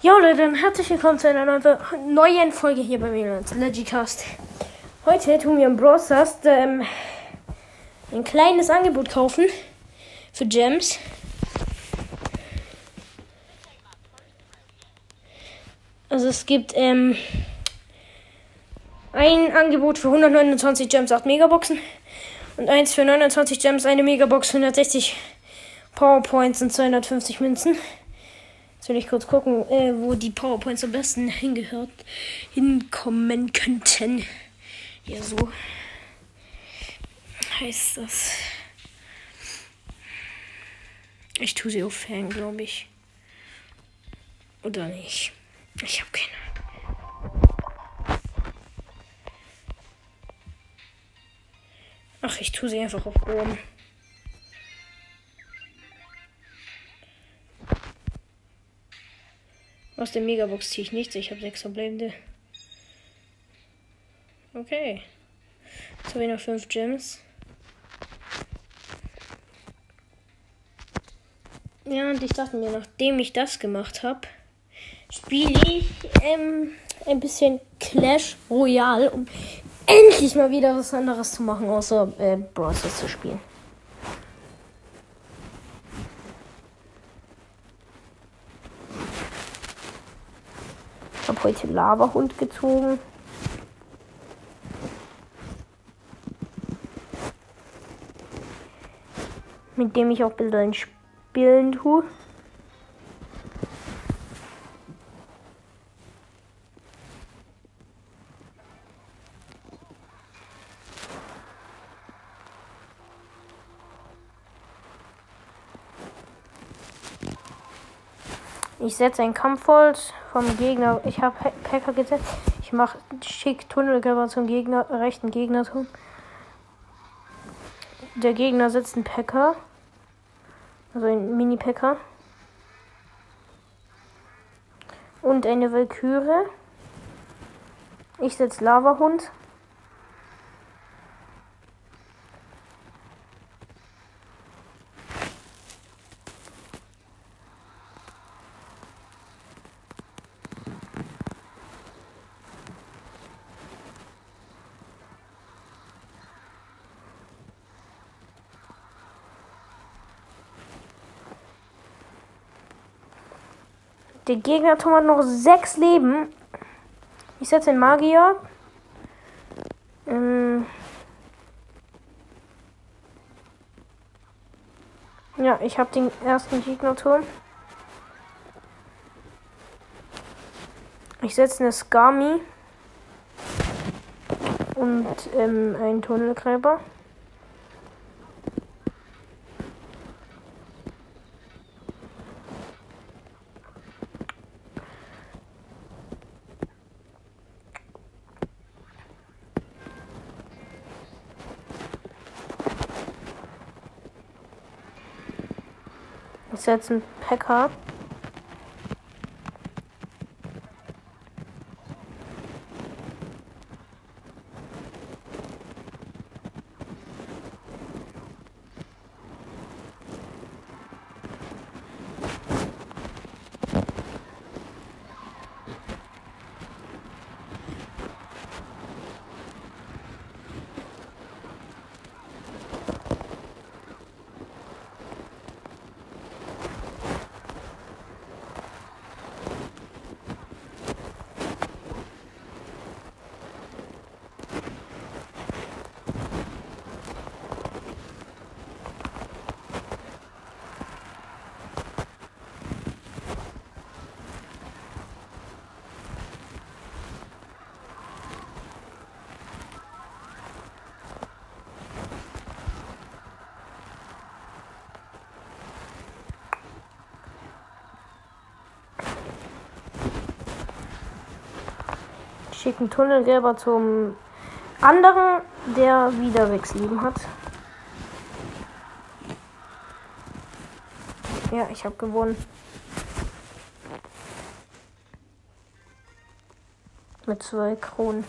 Ja, Leute, dann herzlich willkommen zu einer neuen Folge hier bei mir als Legicast. Heute tun wir im Brawl ähm, ein kleines Angebot kaufen für Gems. Also es gibt ähm, ein Angebot für 129 Gems, 8 Megaboxen und eins für 29 Gems, eine Megabox, 160 Powerpoints und 250 Münzen. Jetzt will ich kurz gucken, äh, wo die Powerpoints am besten hingehört, hinkommen könnten. Ja, so heißt das. Ich tue sie auf Fan, glaube ich. Oder nicht. Ich habe keine Ach, ich tue sie einfach auf oben. Aus der Megabox ziehe ich nichts. Ich habe sechs verbleibende. Okay. Jetzt habe ich noch fünf Gems. Ja, und ich dachte mir, nachdem ich das gemacht habe, spiele ich ähm, ein bisschen Clash Royale, um endlich mal wieder was anderes zu machen, außer äh, Brawl zu spielen. Habe heute Lava-Hund gezogen. Mit dem ich auch Bilder spielen tue. Ich setze ein Kampfvolt vom Gegner. Ich habe Packer gesetzt. Ich mache schick Tunnelgräber zum Gegner, rechten Gegner zu. Der Gegner setzt einen Packer. Also ein Mini-Packer. Und eine Valkyrie. Ich setze Lavahund. Der Gegnerturm hat noch sechs Leben. Ich setze den Magier. Ähm ja, ich habe den ersten Gegnerturm. Ich setze eine Skami und ähm, einen Tunnelgräber. Ich setze einen Packer. Schicke einen Tunnelgräber zum anderen, der wieder sechs Leben hat. Ja, ich habe gewonnen. Mit zwei Kronen.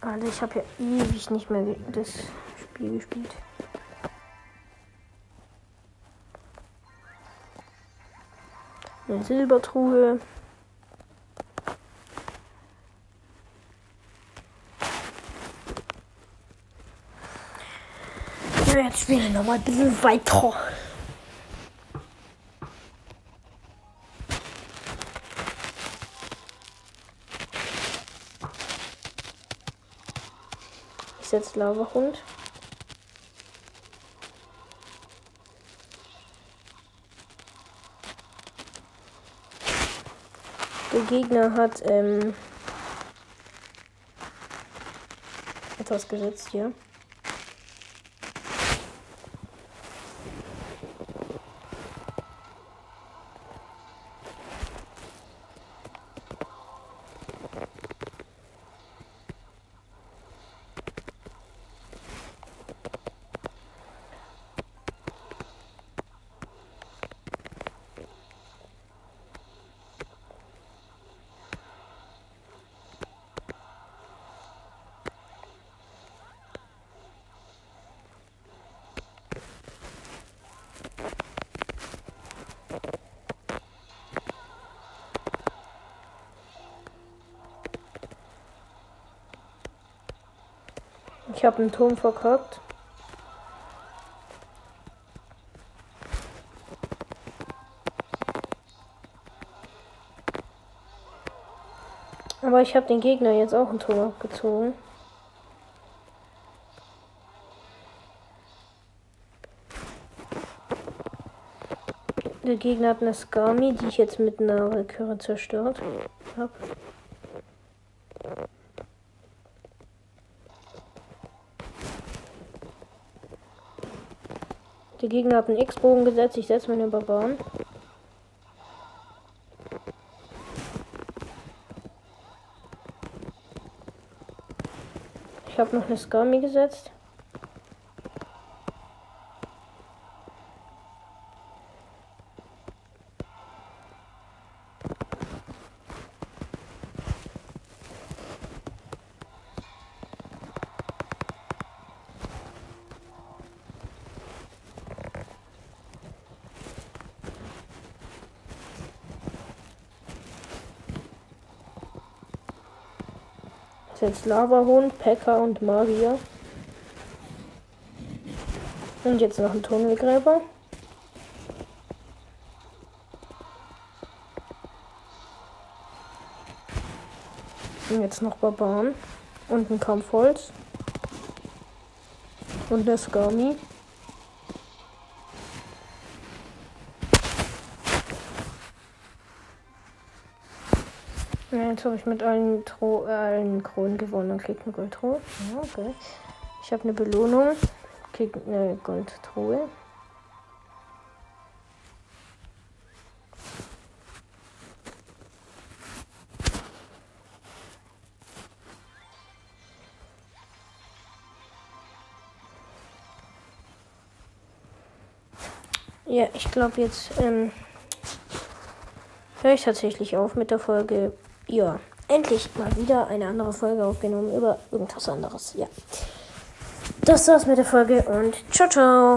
Alter, ich habe ja ewig nicht mehr das Spiel gespielt. eine Silbertruhe. Ja, jetzt spielen wir nochmal ein bisschen weiter. Ich setze Lavahund. Der Gegner hat ähm, etwas gesetzt hier. Ich habe einen Turm verkackt. Aber ich habe den Gegner jetzt auch einen Turm abgezogen. Der Gegner hat eine Skami, die ich jetzt mit einer Recurre zerstört habe. Der Gegner hat einen X-Bogen gesetzt. Ich setze meine Barbaren. Ich habe noch eine Skami gesetzt. Jetzt Lavahund, Pekka und Magier. Und jetzt noch ein Tunnelgräber. Und jetzt noch Barbaren. Und ein Kampfholz. Und der Skami. Jetzt habe ich mit allen, Tro äh, allen Kronen gewonnen und krieg eine Goldtruhe. Ja, okay. Ich habe eine Belohnung. Krieg eine Goldtruhe. Ja, ich glaube jetzt ähm, höre ich tatsächlich auf mit der Folge ja, endlich mal wieder eine andere Folge aufgenommen über irgendwas anderes. Ja. Das war's mit der Folge und ciao, ciao.